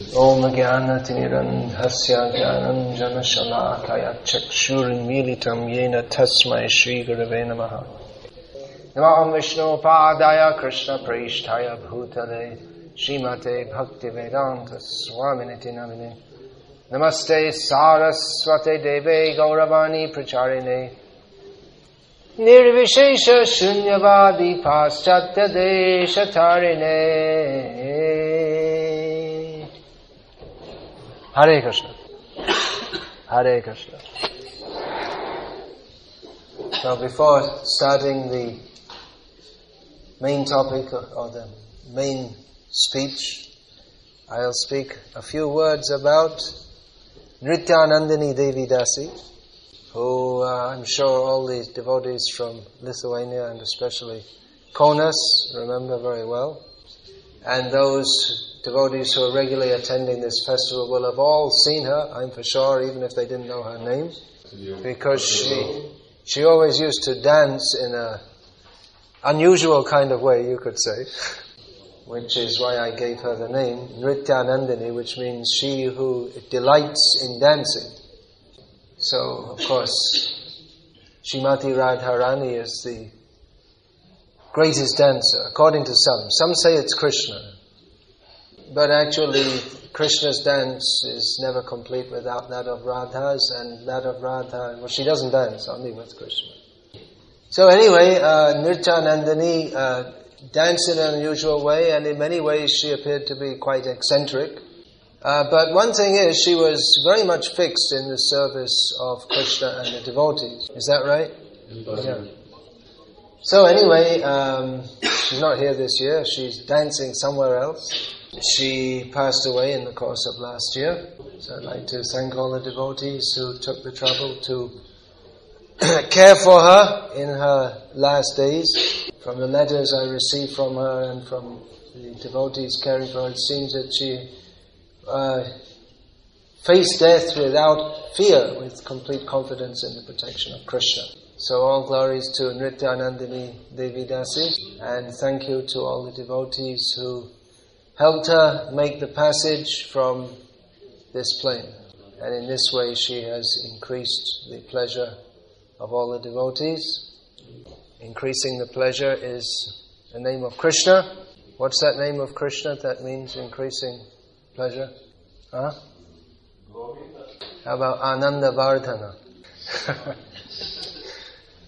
ॐ ज्ञानतिनिरन्धस्य ज्ञानञ्जनशलाकय चक्षुर्मीलितं येन तस्मै श्रीगुरवे नमः नमः विष्णुपादाय कृष्णप्रेष्ठाय भूतले श्रीमते भक्तिवेदान्तस्वामिनिति नमिने नमस्ते सारस्वते देवे गौरवाणी प्रचारिणे निर्विशेष शून्यवादी पाश्चात्यदेशतारिणे Hare Krishna. Hare Krishna. So before starting the main topic or the main speech, I'll speak a few words about Nrityanandini Devi Dasi, who uh, I'm sure all the devotees from Lithuania and especially Kaunas remember very well. And those devotees who are regularly attending this festival will have all seen her, I'm for sure, even if they didn't know her name, because she, she always used to dance in a unusual kind of way, you could say, which is why I gave her the name Nrityanandini, which means she who delights in dancing. So, of course, Shrimati Radharani is the greatest dancer, according to some. Some say it's Krishna, but actually, Krishna's dance is never complete without that of Radha's, and that of Radha, well, she doesn't dance, only with Krishna. So anyway, uh, Nrityanandini uh, danced in an unusual way, and in many ways she appeared to be quite eccentric. Uh, but one thing is, she was very much fixed in the service of Krishna and the devotees. Is that right? Yeah. So anyway, um, she's not here this year. She's dancing somewhere else. She passed away in the course of last year. So I'd like to thank all the devotees who took the trouble to care for her in her last days. From the letters I received from her and from the devotees caring for her, it seems that she uh, faced death without fear, with complete confidence in the protection of Krishna. So all glories to Nrityanandini Devi Dasi, and thank you to all the devotees who helped her make the passage from this plane. And in this way, she has increased the pleasure of all the devotees. Increasing the pleasure is the name of Krishna. What's that name of Krishna that means increasing pleasure? Huh? How about Ananda Vardhana?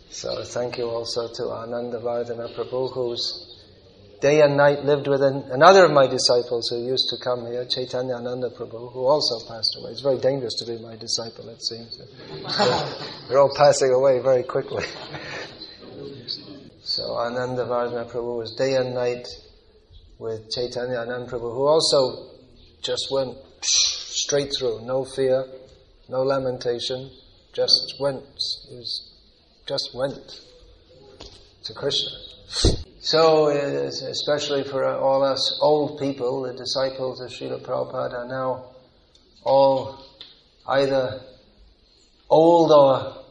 so thank you also to Ananda Vardhana Prabhu who's day and night lived with an, another of my disciples who used to come here, Chaitanya Ananda Prabhu, who also passed away. It's very dangerous to be my disciple, it seems. They're all passing away very quickly. so Ananda Vardhana Prabhu was day and night with Chaitanya Ananda Prabhu, who also just went straight through, no fear, no lamentation, just went. He was, just went to Krishna. So, especially for all us old people, the disciples of Srila Prabhupada are now all either old or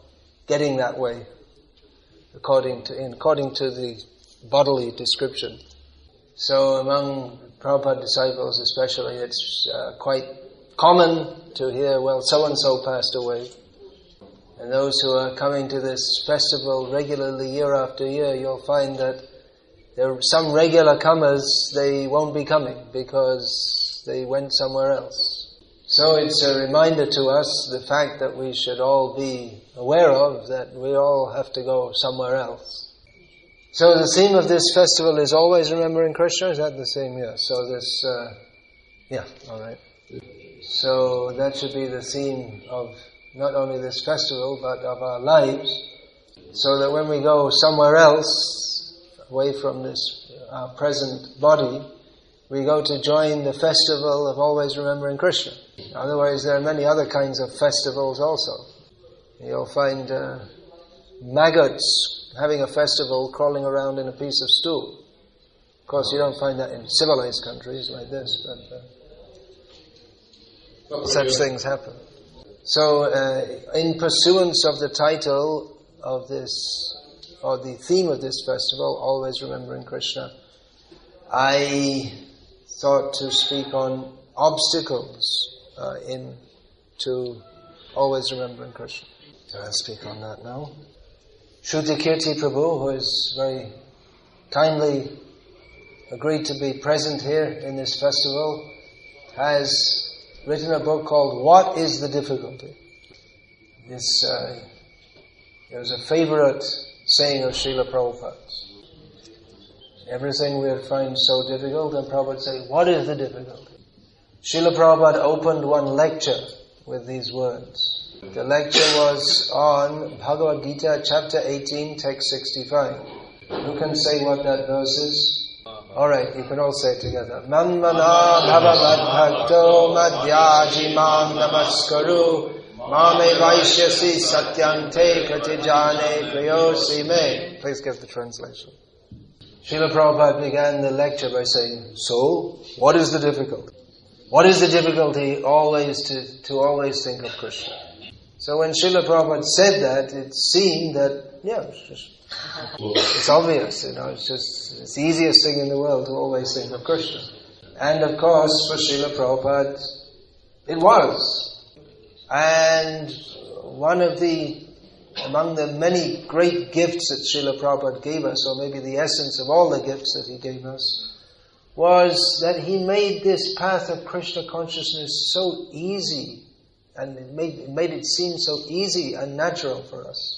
getting that way, according to, according to the bodily description. So among Prabhupada disciples especially, it's uh, quite common to hear, well, so-and-so passed away. And those who are coming to this festival regularly year after year, you'll find that there are some regular comers, they won't be coming because they went somewhere else. So it's a reminder to us the fact that we should all be aware of that we all have to go somewhere else. So the theme of this festival is always remembering Krishna. Is that the same? Yeah. So this, uh, yeah, all right. So that should be the theme of not only this festival but of our lives, so that when we go somewhere else, away from this uh, present body, we go to join the festival of always remembering Krishna. Otherwise, there are many other kinds of festivals also. You'll find uh, maggots having a festival crawling around in a piece of stool. Of course, you don't find that in civilized countries like this, but uh, such things happen. So, uh, in pursuance of the title of this or the theme of this festival, always remembering Krishna, I thought to speak on obstacles uh, in to always remembering Krishna. So I'll speak on that now. Shrutikirti Prabhu, who is very kindly agreed to be present here in this festival, has written a book called What is the Difficulty? This uh, it was a favorite saying of Srila Prabhupada's. Everything we find so difficult, and Prabhupada say, What is the difficulty? Srila Prabhupada opened one lecture with these words. The lecture was on Bhagavad Gita, chapter 18, text 65. Who can say what that verse is? Alright, you can all say it together. Manmana bhakto madhyaji mam namaskaru mame vaishyasi satyante prayosi me. Please give the translation. Srila Prabhupada began the lecture by saying, So, what is the difficulty? What is the difficulty always to, to always think of Krishna? So when Srila Prabhupada said that, it seemed that, yeah, it's just, it's obvious, you know, it's just, it's the easiest thing in the world to always think of Krishna. And of course, for Srila Prabhupada, it was. And one of the among the many great gifts that Srila Prabhupada gave us, or maybe the essence of all the gifts that he gave us, was that he made this path of Krishna consciousness so easy, and it made, it made it seem so easy and natural for us.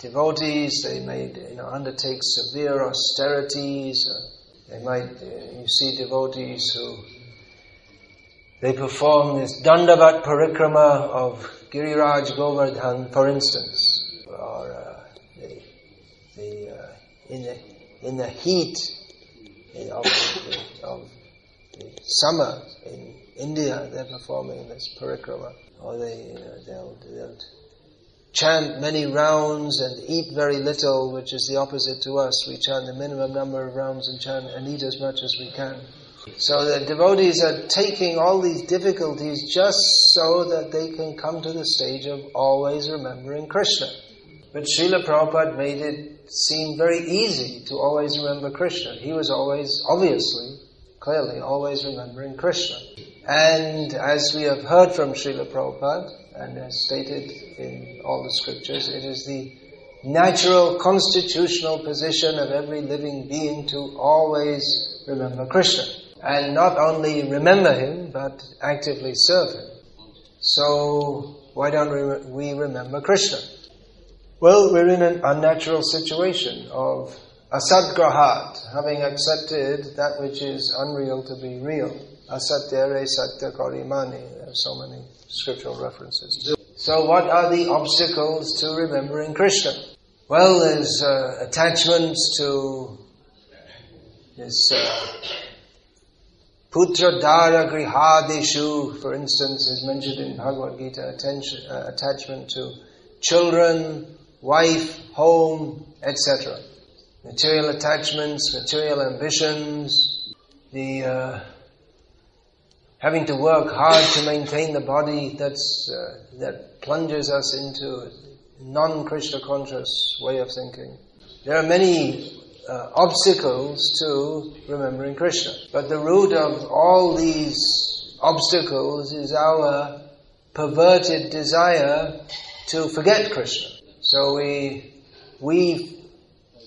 Devotees, they made, you know, undertake severe austerities. They might, you see devotees who, they perform this Dandavat Parikrama of Giriraj Govardhan, for instance, or uh, uh, in, the, in the heat of, the, of the summer in India, they're performing this parikrama, or they, uh, they'll, they'll chant many rounds and eat very little, which is the opposite to us. We chant the minimum number of rounds and chant and eat as much as we can. So the devotees are taking all these difficulties just so that they can come to the stage of always remembering Krishna. But Srila Prabhupada made it seem very easy to always remember Krishna. He was always, obviously, clearly, always remembering Krishna. And as we have heard from Srila Prabhupada, and as stated in all the scriptures, it is the natural constitutional position of every living being to always remember Krishna and not only remember Him, but actively serve Him. So, why don't we remember Krishna? Well, we're in an unnatural situation of asadgrahat, having accepted that which is unreal to be real. Asatyare satya karimani. There are so many scriptural references. So, what are the obstacles to remembering Krishna? Well, there's uh, attachments to this uh, Putra Dara Grihadeshu, for instance, is mentioned in Bhagavad Gita, uh, attachment to children, wife, home, etc. Material attachments, material ambitions, the uh, having to work hard to maintain the body that's, uh, that plunges us into non-Krishna conscious way of thinking. There are many uh, obstacles to remembering Krishna. But the root of all these obstacles is our perverted desire to forget Krishna. So we, we,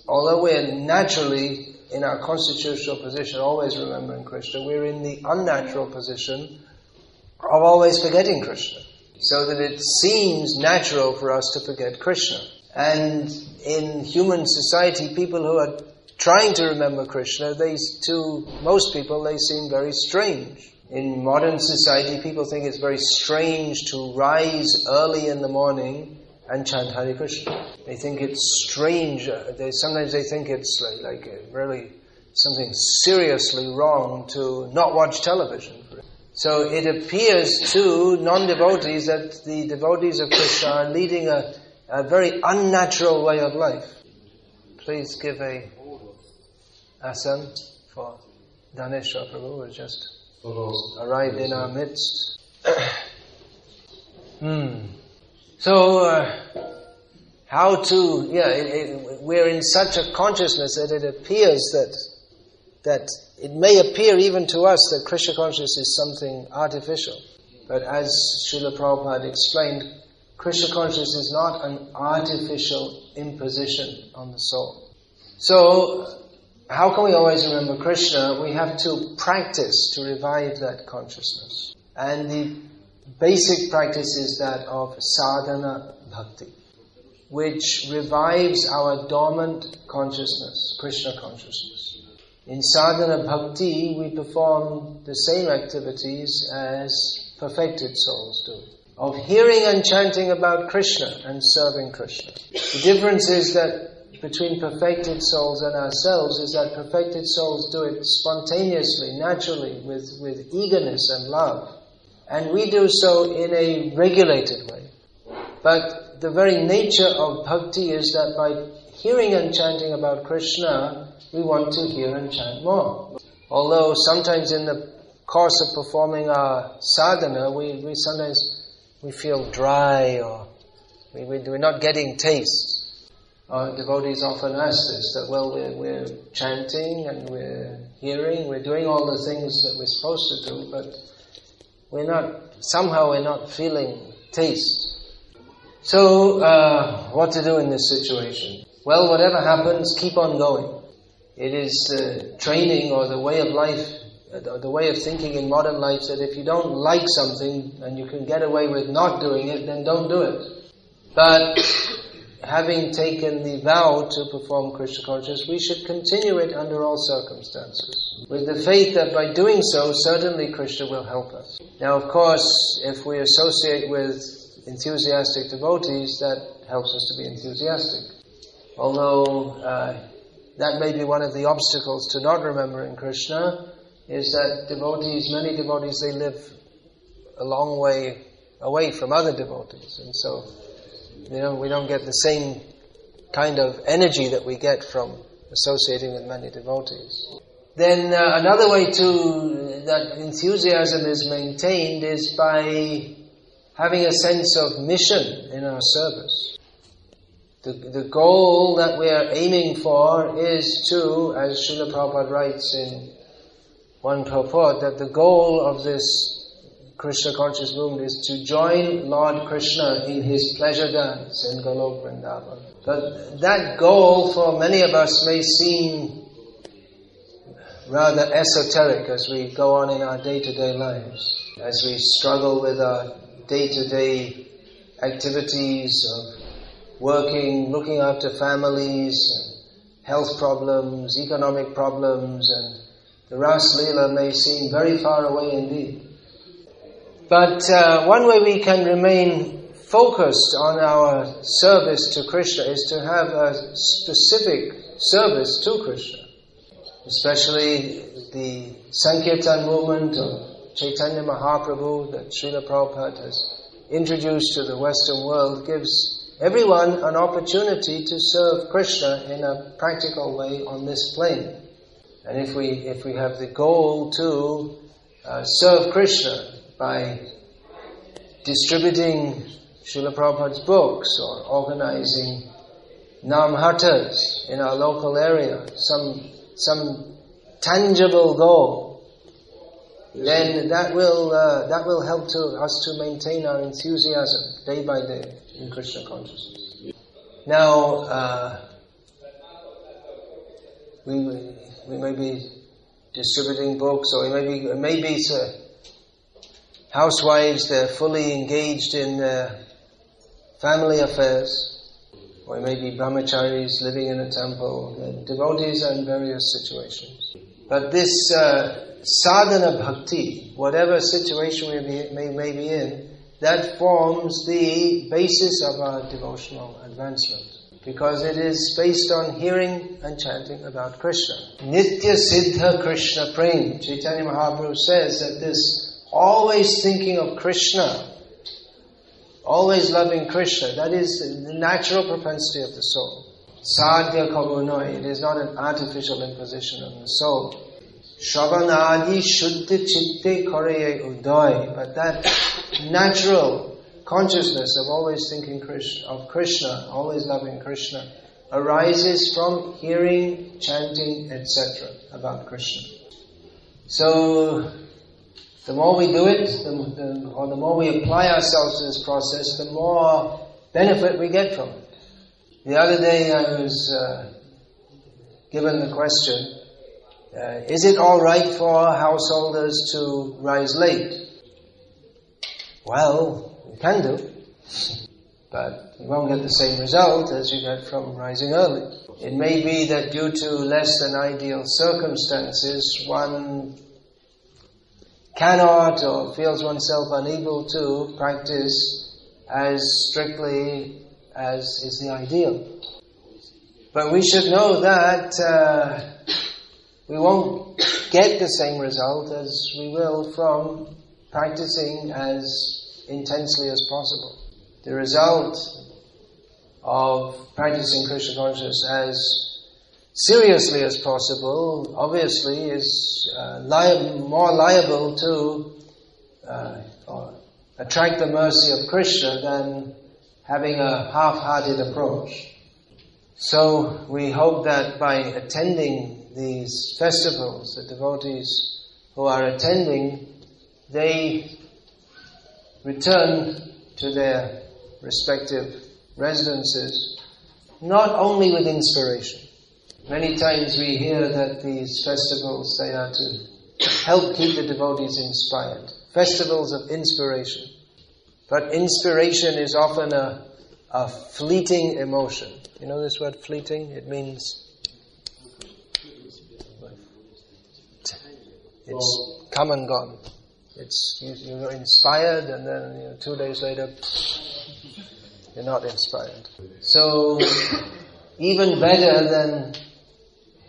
although we're naturally in our constitutional position, always remembering Krishna, we're in the unnatural position of always forgetting Krishna. So that it seems natural for us to forget Krishna. And in human society, people who are trying to remember Krishna, they, to most people, they seem very strange. In modern society, people think it's very strange to rise early in the morning and chant Hare Krishna. They think it's strange. Uh, they, sometimes they think it's like, like really something seriously wrong to not watch television. So it appears to non-devotees that the devotees of Krishna are leading a, a very unnatural way of life. Please give a asan for Daneshwar Prabhu who has just arrived in our midst. hmm. So, uh, how to, yeah, it, it, we're in such a consciousness that it appears that that it may appear even to us that Krishna consciousness is something artificial. But as Srila Prabhupada explained, Krishna consciousness is not an artificial imposition on the soul. So, how can we always remember Krishna? We have to practice to revive that consciousness. And the basic practice is that of sadhana bhakti, which revives our dormant consciousness, Krishna consciousness. In sadhana bhakti, we perform the same activities as perfected souls do. Of hearing and chanting about Krishna and serving Krishna. The difference is that between perfected souls and ourselves is that perfected souls do it spontaneously, naturally, with, with eagerness and love. And we do so in a regulated way. But the very nature of bhakti is that by hearing and chanting about Krishna, we want to hear and chant more. Although sometimes in the course of performing our sadhana, we, we sometimes we feel dry or we, we, we're not getting taste. Our devotees often ask this, that well, we're, we're chanting and we're hearing, we're doing all the things that we're supposed to do, but we're not, somehow we're not feeling taste. So, uh, what to do in this situation? Well, whatever happens, keep on going. It is the training or the way of life, uh, the way of thinking in modern life that if you don't like something and you can get away with not doing it, then don't do it. But having taken the vow to perform Krishna consciousness, we should continue it under all circumstances. With the faith that by doing so, certainly Krishna will help us. Now, of course, if we associate with enthusiastic devotees, that helps us to be enthusiastic. Although uh, that may be one of the obstacles to not remembering Krishna, is that devotees, many devotees, they live a long way away from other devotees, and so you know, we don't get the same kind of energy that we get from associating with many devotees. Then uh, another way to that enthusiasm is maintained is by having a sense of mission in our service. The, the goal that we are aiming for is to, as Srila Prabhupada writes in one purport, that the goal of this Krishna conscious movement is to join Lord Krishna in his pleasure dance in Golok Vrindavan. But that goal for many of us may seem rather esoteric as we go on in our day-to-day lives, as we struggle with our day-to-day activities of working, looking after families, health problems, economic problems, and the Ras Leela may seem very far away indeed. But uh, one way we can remain focused on our service to Krishna is to have a specific service to Krishna. Especially the Sankirtan movement of Chaitanya Mahaprabhu that Srila Prabhupada has introduced to the Western world gives everyone an opportunity to serve Krishna in a practical way on this plane. And if we, if we have the goal to uh, serve Krishna by distributing Srila Prabhupada's books or organizing Namhatas in our local area, some, some tangible goal, then that will, uh, that will help to, us to maintain our enthusiasm day by day in Krishna consciousness. Now, uh, we, we may be distributing books or maybe, maybe it's a, housewives, they're fully engaged in their family affairs, or maybe brahmacharis living in a temple, devotees are in various situations. But this uh, sadhana bhakti, whatever situation we may, may be in, that forms the basis of our devotional advancement. Because it is based on hearing and chanting about Krishna. Nitya Siddha Krishna Prem. Chaitanya Mahaprabhu says that this always thinking of Krishna, always loving Krishna. That is the natural propensity of the soul. Sadhya kabunoi, it is not an artificial imposition on the soul. Shravanadi shuddha chitte koreye udoy, but that natural consciousness of always thinking Krishna, of Krishna, always loving Krishna, arises from hearing, chanting, etc. about Krishna. So, the more we do it, the, the, or the more we apply ourselves to this process, the more benefit we get from it. The other day I was uh, given the question, uh, is it alright for householders to rise late? Well, you can do, but you won't get the same result as you get from rising early. It may be that due to less than ideal circumstances, one cannot or feels oneself unable to practice as strictly as is the ideal. But we should know that uh, we won't get the same result as we will from practicing as intensely as possible. The result of practicing Krishna consciousness as seriously as possible, obviously, is uh, li- more liable to uh, attract the mercy of Krishna than having a half-hearted approach. So we hope that by attending these festivals, the devotees who are attending, they return to their respective residences, not only with inspiration, Many times we hear that these festivals, they are to help keep the devotees inspired. Festivals of inspiration. But inspiration is often a, a fleeting emotion. You know this word fleeting? It means it's come and gone. It's you, you're inspired, and then you know, two days later, you're not inspired. So even better than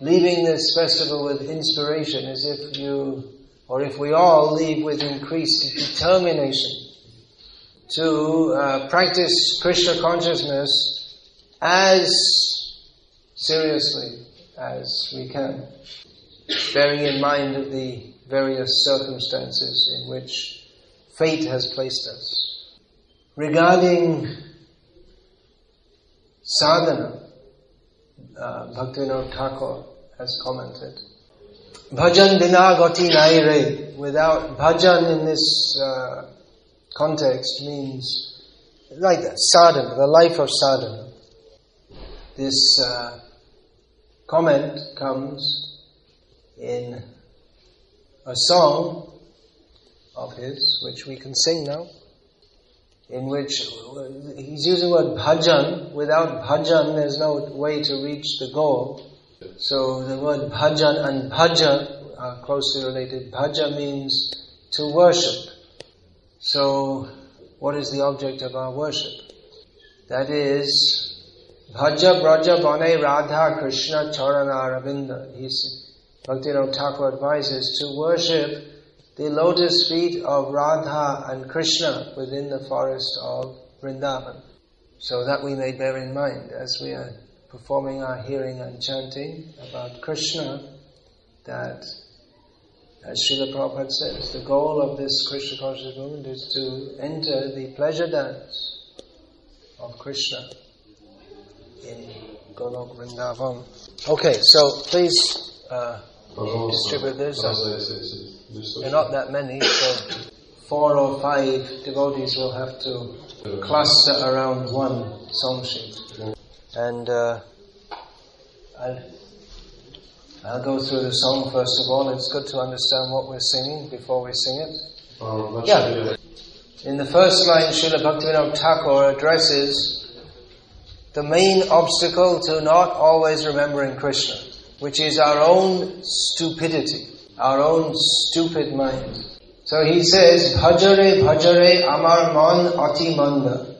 leaving this festival with inspiration is if you, or if we all leave with increased determination to uh, practice Krishna consciousness as seriously as we can, bearing in mind the various circumstances in which fate has placed us. Regarding sadhana, uh, Bhaktivinoda Thakur has commented. Bhajan bina gati naire. Without bhajan in this uh, context means like that, sadhana, the life of sadhana. This uh, comment comes in a song of his, which we can sing now in which he's using the word bhajan. Without bhajan, there's no way to reach the goal. So the word bhajan and bhaja are closely related. Bhaja means to worship. So, what is the object of our worship? That is, bhaja braja bane radha krishna charana ravinda. Bhaktivinoda Thakur advises to worship the lotus feet of Radha and Krishna within the forest of Vrindavan. So that we may bear in mind as we are performing our hearing and chanting about Krishna, that as Srila Prabhupada says, the goal of this Krishna conscious movement is to enter the pleasure dance of Krishna in Golok Vrindavan. Okay, so please uh, distribute this. There are not that many, so four or five devotees will have to cluster around one song sheet. And uh, I'll, I'll go through the song first of all. It's good to understand what we're singing before we sing it. Yeah. In the first line, Srila Bhaktivinoda Thakur addresses the main obstacle to not always remembering Krishna, which is our own stupidity our own stupid mind. So he says, Bhajare Bhajare Amar Man Ati Manda.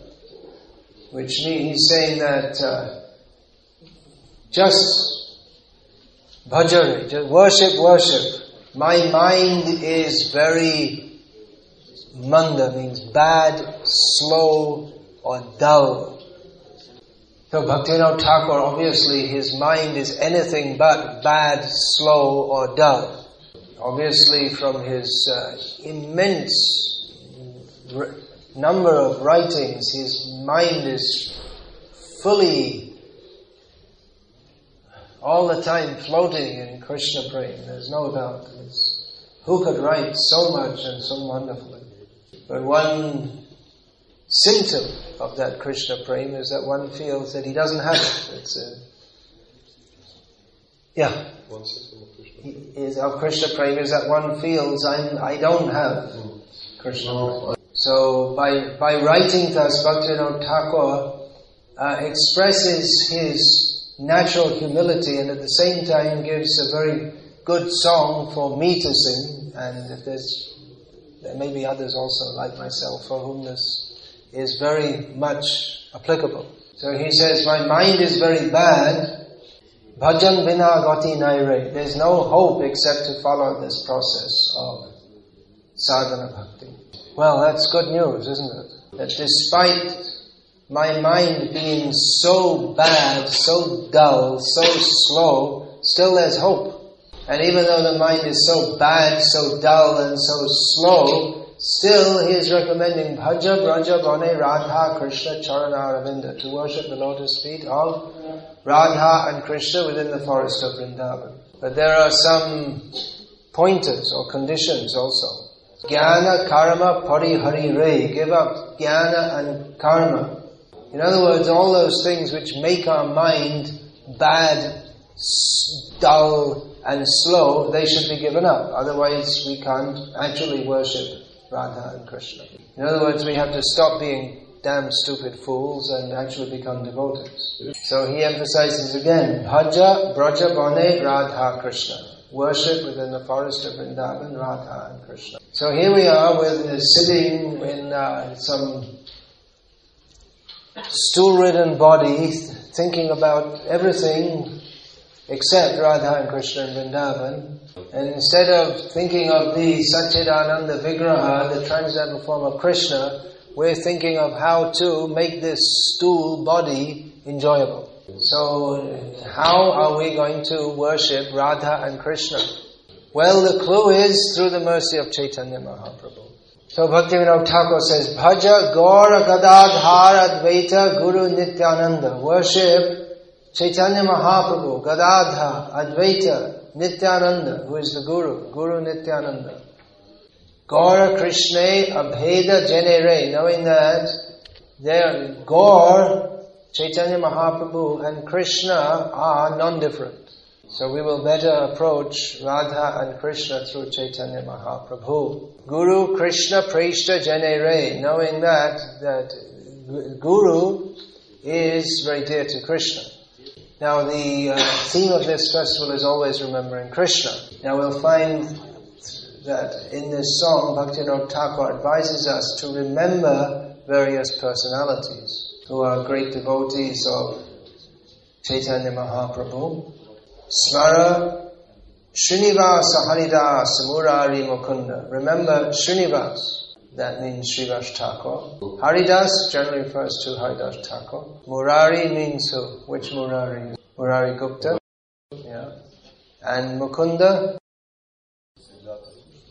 Which means he's saying that uh, just bhajare, just worship, worship. My mind is very manda, means bad, slow, or dull. So Bhaktivinoda Thakur, obviously his mind is anything but bad, slow, or dull obviously from his uh, immense number of writings, his mind is fully all the time floating in Krishna prema. There's no doubt. It's, who could write so much and so wonderfully? But one symptom of that Krishna prema is that one feels that he doesn't have it. It's a, yeah. One symptom of Krishna. Is of Krishna prema is that one feels I'm I don't have hmm. Krishna. prema. So by by writing thus, Bhaktivinoda Thakur uh, expresses his natural humility and at the same time gives a very good song for me to sing. And if there's there may be others also like myself for whom this is very much applicable. So he says, my mind is very bad. Bhajan vina gati naire. There's no hope except to follow this process of sadhana bhakti. Well, that's good news, isn't it? That despite my mind being so bad, so dull, so slow, still there's hope. And even though the mind is so bad, so dull, and so slow, still he is recommending Bhaja Braja Bane Radha Krishna Charana to worship the lotus feet of Radha and Krishna within the forest of Vrindavan. But there are some pointers or conditions also. Jnana, karma, parihari re. Give up jnana and karma. In other words, all those things which make our mind bad, dull, and slow, they should be given up. Otherwise, we can't actually worship Radha and Krishna. In other words, we have to stop being damn stupid fools and actually become devotees. So he emphasizes again, Bhaja Braja Bane Radha Krishna. Worship within the forest of Vrindavan, Radha and Krishna. So here we are, we're sitting in uh, some stool-ridden body, thinking about everything except Radha and Krishna and Vrindavan. And instead of thinking of the Satchidananda Vigraha, the transcendental form of Krishna, we're thinking of how to make this stool body enjoyable. So, how are we going to worship Radha and Krishna? Well, the clue is through the mercy of Chaitanya Mahaprabhu. So Bhaktivinoda Thakur says, Bhaja Gaura Gadadhar Advaita Guru Nityananda. Worship Chaitanya Mahaprabhu, Gadadhar, Advaita, Nityananda, who is the Guru, Guru Nityananda. Gaura Krishna Abheda Genere, knowing that there, Gaur, Chaitanya Mahaprabhu and Krishna are non-different. So we will better approach Radha and Krishna through Chaitanya Mahaprabhu. Guru Krishna Preshta Genere, knowing that, that Guru is very dear to Krishna. Now, the uh, theme of this festival is always remembering Krishna. Now, we'll find that in this song, Bhaktivinoda Thakur advises us to remember various personalities who are great devotees of Chaitanya Mahaprabhu. Smara Srinivasa Haridas Murari Mukunda. Remember Srinivas. That means Srivas Thakur. Haridas generally refers to Haridas Thakur. Murari means who? Which Murari? Murari Gupta. Yeah. And Mukunda?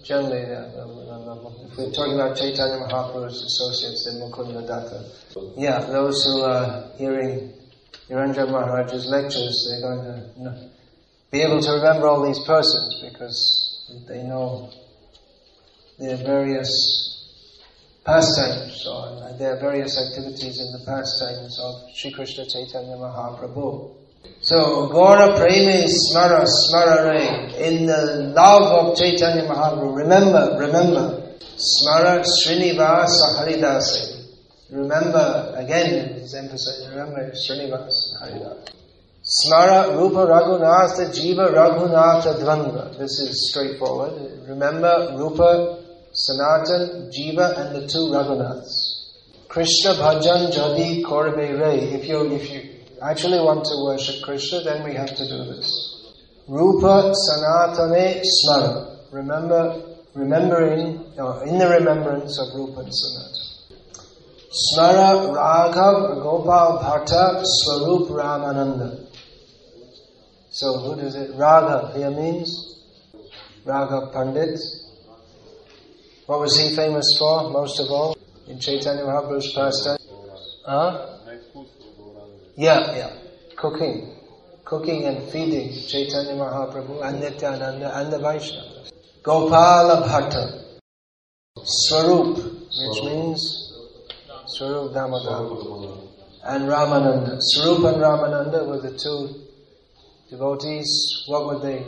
Generally, yeah, if we're talking about Chaitanya Mahaprabhu's associates, then Mukunda Datta. Yeah, those who are hearing Niranjan Maharaj's lectures, they're going to be able to remember all these persons because they know their various pastimes or there are various activities in the pastimes of Sri Krishna Chaitanya Mahaprabhu. So, Gaura Premi Smara Smarare, in the love of Chaitanya Mahaprabhu, remember, remember, Smara Srinivasa Haridase. Remember, again, it's emphasized, remember Srinivasa Haridasa. Smara Rupa Raghunatha Jiva Raghunatha Dvandva. This is straightforward. Remember Rupa Sanatan, Jiva, and the two Raghunaths. Krishna Bhajan Jadi Korbe Re. If you if you actually want to worship Krishna, then we have to do this. Rupa Sanatane Smara. Remember, remembering, in the remembrance of Rupa and Sanatana. Smara Raghav Gopal Bhatta Swarup Ramananda. So who does it? Raghav here means Raghav Pandit, what was he famous for, most of all, in Chaitanya Mahaprabhu's pastime? Huh? Yeah, yeah. Cooking. cooking and feeding Chaitanya Mahaprabhu and Nityananda and the Vaishnavas. Gopala Bhatta, Swarup, which means Swarup Damodar, and Ramananda. Swarup and Ramananda were the two devotees. What would they,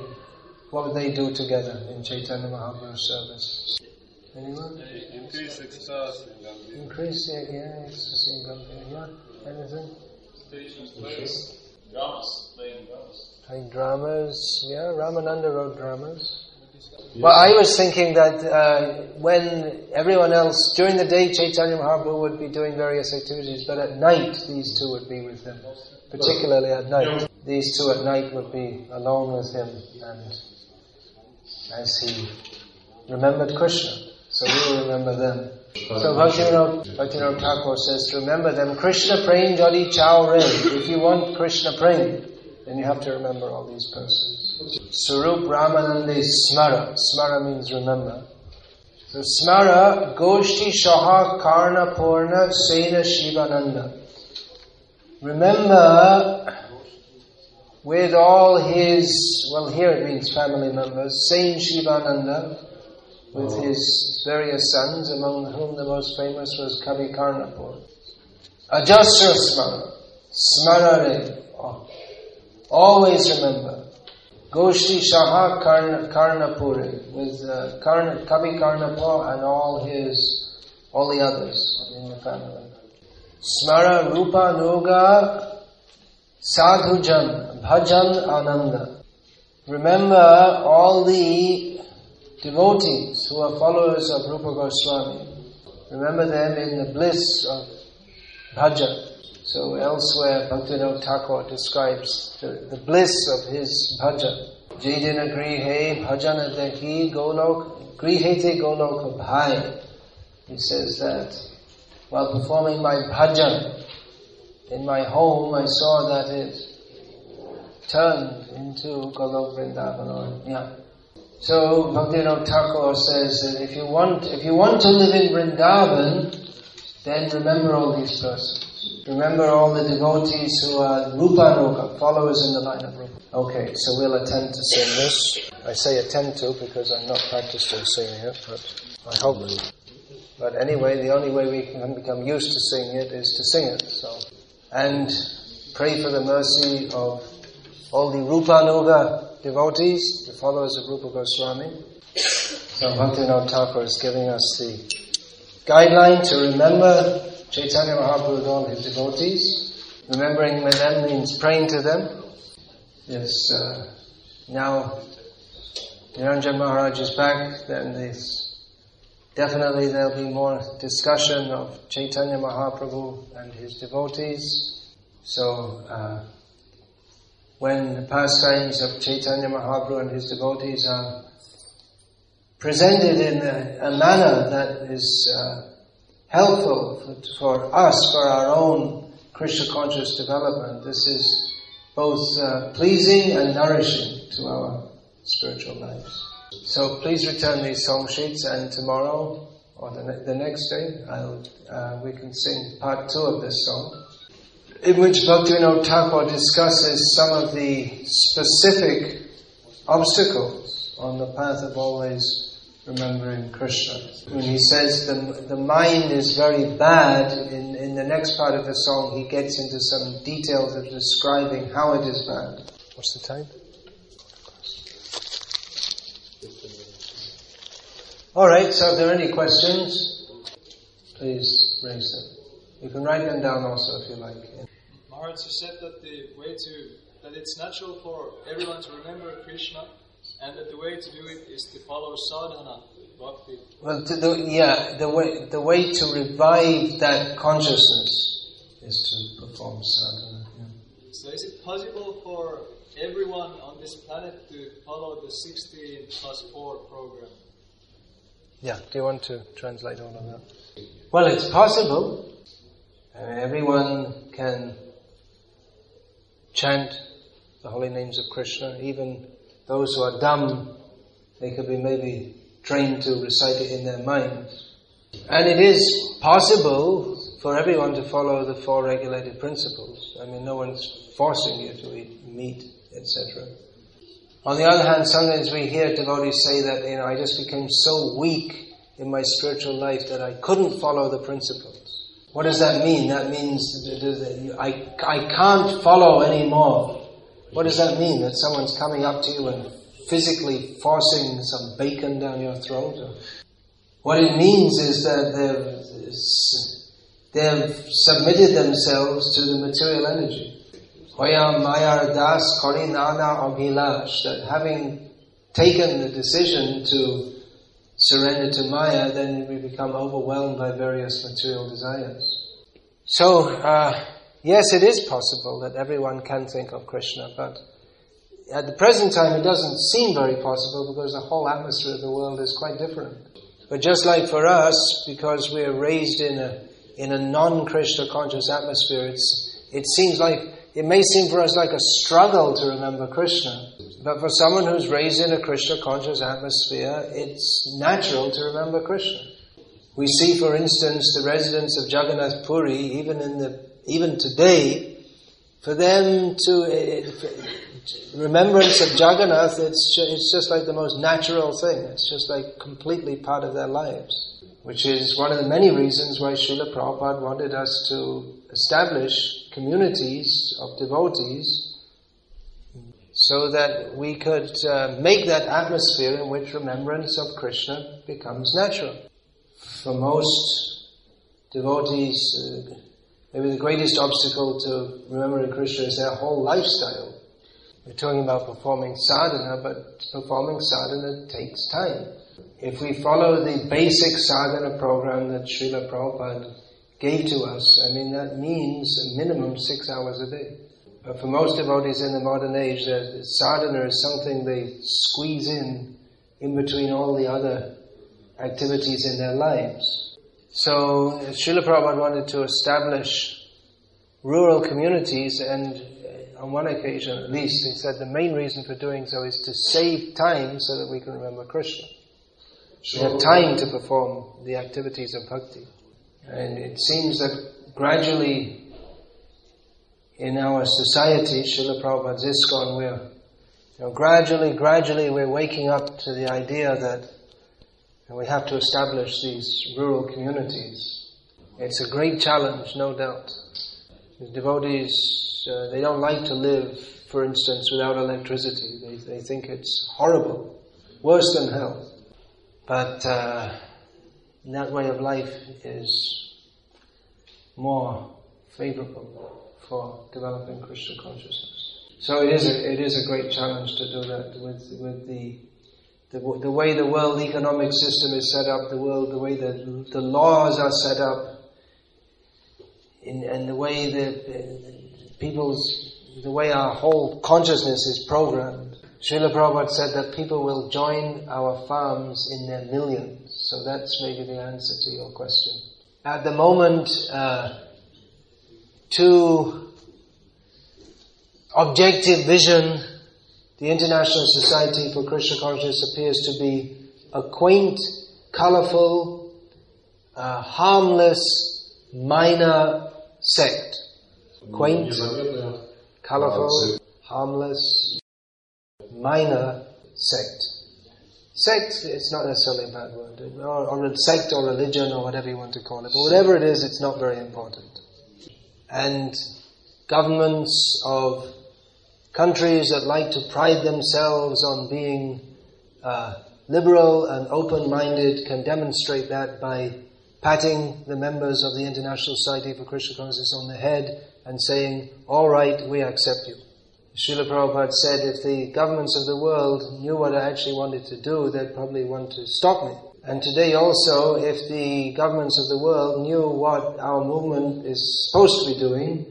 what would they do together in Chaitanya Mahaprabhu's service? Anyone? Increase ecstasy in Increase, yeah, yeah, in Gambhir. Yeah, anything? Dramas, playing dramas. Playing dramas, yeah, Ramananda wrote dramas. Well, I was thinking that uh, when everyone else, during the day, Chaitanya Mahaprabhu would be doing various activities, but at night, these two would be with him. Particularly at night. These two at night would be alone with him, and as he remembered Krishna. So we will remember them. So Bhaktivinoda Thakur says to remember them, Krishna prema jodi chao re. If you want Krishna prema, then you have to remember all these persons. Swarup Ramanande Smara. Smara means remember. So Smara Goshti Shaha Karna Purna Sena Shivananda. Remember with all his, well here it means family members, Sen Shivananda, with his various sons, among whom the most famous was Kavi Karnapur. Ajasra Smara, Smarare, oh. always remember. Goshti Shaha Karna, Karnapuri, with uh, Karna, Kavi Karnapur and all his, all the others in the family. Smara Rupa Nuga Sadhujan Bhajan Ananda. Remember all the devotees who are followers of Rupa Goswami. Remember them in the bliss of bhajan. So elsewhere Bhaktivinoda Thakur describes the, the bliss of his bhajan. Jidina grihe bhajana dehi golok grihete golok bhai. He says that while performing my bhajan in my home, I saw that it turned into Golok Vrindavan. Yeah. So Bhaktivinoda Thakur says that if you want, if you want to live in Vrindavan, then remember all these persons. Remember all the devotees who are Rupa Nuga, followers in the line of Rupa. Okay, so we'll attempt to sing this. I say attempt to because I'm not practiced in singing it, but I hope. But anyway, the only way we can become used to singing it is to sing it. So, and pray for the mercy of all the Rupanuga devotees, the followers of Rupa Goswami. So Bhaktivinoda Thakur is giving us the guideline to remember Chaitanya Mahaprabhu and all his devotees. Remembering them means praying to them. Yes, uh, now Niranjan Maharaj is back, then this Definitely there'll be more discussion of Chaitanya Mahaprabhu and his devotees. So, uh, when the pastimes of Chaitanya Mahaprabhu and his devotees are presented in a, a manner that is uh, helpful for, for, us, for our own Krishna conscious development, this is both uh, pleasing and nourishing to our spiritual lives. So please return these song sheets, and tomorrow or the, ne- the next day, uh, we can sing part two of this song, in which Bhaktivinoda Thakur discusses some of the specific obstacles on the path of always remembering Krishna. When he says the, the mind is very bad, in, in the next part of the song he gets into some details of describing how it is bad. What's the time? All right, so if there are any questions, please raise them. You can write them down also if you like. Maharaj, you said that the way to that it's natural for everyone to remember Krishna, and that the way to do it is to follow sadhana, bhakti. Well, the, yeah, the way the way to revive that consciousness is to perform sadhana. Yeah. So, is it possible for everyone on this planet to follow the 16 plus 4 program? Yeah, do you want to translate all of that? Well, it's possible. Uh, everyone can chant the holy names of Krishna. Even those who are dumb, they could be maybe trained to recite it in their minds. And it is possible for everyone to follow the four regulated principles. I mean, no one's forcing you to eat meat, etc. On the other hand, sometimes we hear devotees say that, you know, I just became so weak in my spiritual life that I couldn't follow the principles. What does that mean? That means I, I can't follow anymore. What does that mean? That someone's coming up to you and physically forcing some bacon down your throat? What it means is that they've, they've submitted themselves to the material energy. Das Abhilash, that having taken the decision to surrender to Maya, then we become overwhelmed by various material desires. So, uh, yes, it is possible that everyone can think of Krishna, but at the present time it doesn't seem very possible because the whole atmosphere of the world is quite different. But just like for us, because we are raised in a, in a non-Krishna conscious atmosphere, it's, it seems like, it may seem for us like a struggle to remember Krishna. But for someone who's raised in a Krishna conscious atmosphere, it's natural to remember Krishna. We see, for instance, the residents of Jagannath Puri, even in the, even today, for them to, uh, remembrance of Jagannath, it's, it's just like the most natural thing. It's just like completely part of their lives. Which is one of the many reasons why Srila Prabhupada wanted us to establish communities of devotees so that we could uh, make that atmosphere in which remembrance of Krishna becomes natural. For most devotees, uh, maybe the greatest obstacle to remembering Krishna is their whole lifestyle. We're talking about performing sadhana, but performing sadhana takes time. If we follow the basic sadhana program that Srila Prabhupada gave to us, I mean, that means a minimum six hours a day. But for most devotees in the modern age, the sadhana is something they squeeze in in between all the other activities in their lives. So Srila Prabhupada wanted to establish rural communities and uh, on one occasion at least, he said the main reason for doing so is to save time so that we can remember Krishna. We have time to perform the activities of bhakti. And it seems that gradually in our society, Srila Prabhupada's ISKCON, we're you know, gradually, gradually we're waking up to the idea that we have to establish these rural communities. It's a great challenge, no doubt. The devotees, uh, they don't like to live, for instance, without electricity. They, they think it's horrible, worse than hell. But uh, that way of life is more favorable for developing Krishna consciousness. So it is a, it is a great challenge to do that with, with the, the, the way the world economic system is set up, the world, the way the, the laws are set up, in, and the way the people's, the way our whole consciousness is programmed. Srila Prabhupada said that people will join our farms in their millions. So that's maybe the answer to your question. At the moment, uh, to objective vision, the International Society for Krishna Consciousness appears to be a quaint, colorful, uh, harmless, minor sect. Quaint, colorful, harmless, minor sect. Sect, it's not necessarily a bad word, or, or sect or religion or whatever you want to call it, but whatever it is, it's not very important and governments of countries that like to pride themselves on being uh, liberal and open-minded can demonstrate that by patting the members of the International Society for Krishna Consciousness on the head and saying, all right, we accept you. Srila Prabhupada said if the governments of the world knew what I actually wanted to do, they'd probably want to stop me. And today also, if the governments of the world knew what our movement is supposed to be doing,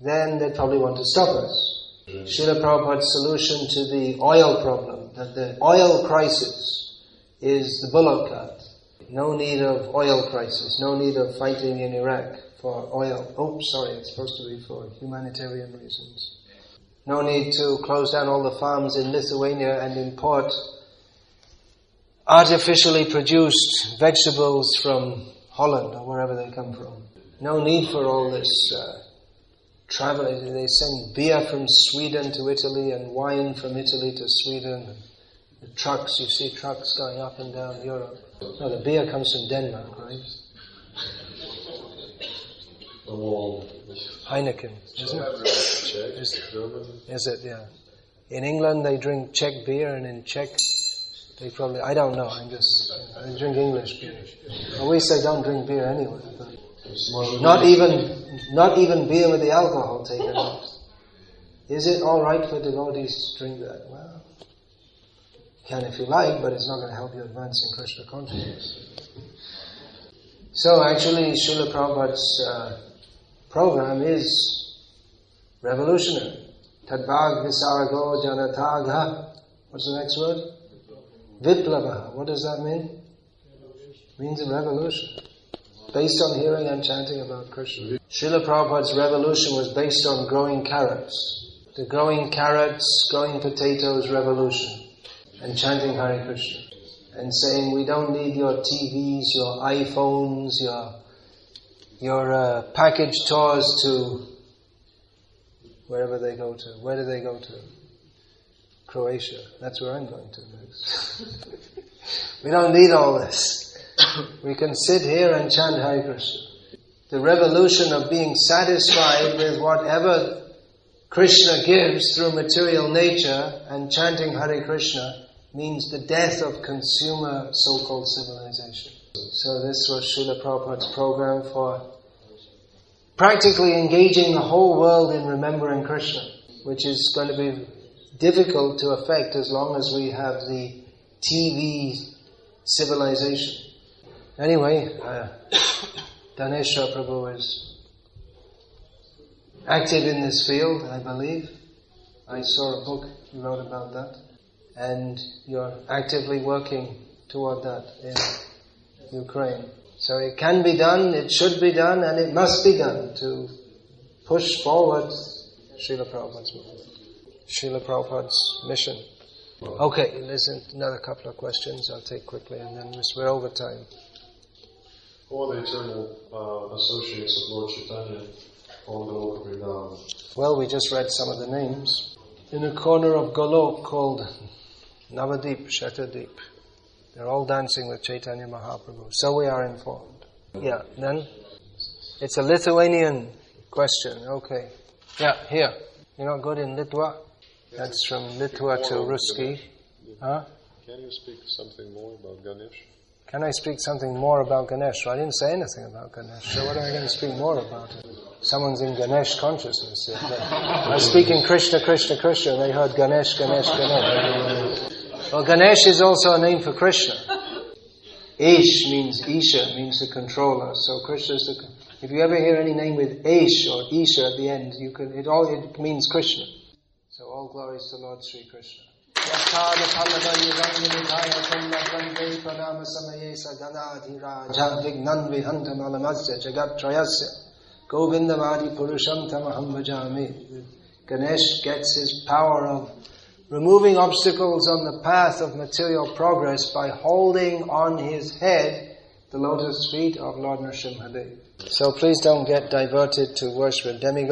then they'd probably want to stop us. Mm. Srila Prabhupada's solution to the oil problem, that the oil crisis is the bullock cart. No need of oil crisis, no need of fighting in Iraq for oil. Oh, sorry, it's supposed to be for humanitarian reasons. No need to close down all the farms in Lithuania and import artificially produced vegetables from Holland or wherever they come from. No need for all this uh, travel. They send beer from Sweden to Italy and wine from Italy to Sweden. The trucks, you see trucks going up and down Europe. No, the beer comes from Denmark, right? Heineken, isn't it? Is, is it? Yeah. In England, they drink Czech beer, and in Czech, they probably, I don't know, I'm just, they drink English beer. Well, we say don't drink beer anyway. Not even, not even beer with the alcohol taken out. Is it alright for devotees to drink that? Well, can if you like, but it's not going to help you advance in Krishna consciousness. So actually, Srila Prabhupada's uh, program is revolutionary. Tadbhag visarago janatagha. What's the next word? Viplava. What does that mean? It means a revolution. Based on hearing and chanting about Krishna. Srila Prabhupada's revolution was based on growing carrots. The growing carrots, growing potatoes revolution. And chanting Hare Krishna. And saying, we don't need your TVs, your iPhones, your, your uh, package tours to wherever they go to. Where do they go to? Croatia. That's where I'm going to. We don't need all this. We can sit here and chant Hare Krishna. The revolution of being satisfied with whatever Krishna gives through material nature and chanting Hare Krishna means the death of consumer so-called civilization. So this was Srila Prabhupada's program for practically engaging the whole world in remembering Krishna, which is going to be difficult to affect as long as we have the TV civilization. Anyway, uh, Danesha Prabhu is active in this field, I believe. I saw a book he wrote about that. And you're actively working toward that in Ukraine. So it can be done, it should be done, and it must be done to push forward Srila Prabhupada's movement. Srila Prabhupada's mission. Okay, listen, another couple of questions I'll take quickly and then we're over time. Who are the eternal uh, associates of Lord Chaitanya on the Goloka Vrindavan? Well, we just read some of the names. In a corner of Golok called Navadip, Shvetadvip. They're all dancing with Chaitanya Mahaprabhu. So we are informed. Yeah, then? It's a Lithuanian question. Okay. Yeah, here. You're not good in Litwa? That's from Litwa to Ruski. Huh? Can you speak something more about Ganesh? Can I speak something more about Ganesh? I didn't say anything about Ganesh, so what am I going to speak more about it? Someone's in Ganesh consciousness. I was speaking Krishna, Krishna, Krishna, and they heard Ganesh, Ganesh, Ganesh. Well, Ganesh is also a name for Krishna. Ish means Isha, means the controller. So Krishna is the. If you ever hear any name with Ish or Isha at the end, you can. It all it means Krishna. All glories to Lord Sri Krishna. Ganesh gets his power of removing obstacles on the path of material progress by holding on his head the lotus feet of Lord Nrsimhadev. So please don't get diverted to worship a demigod.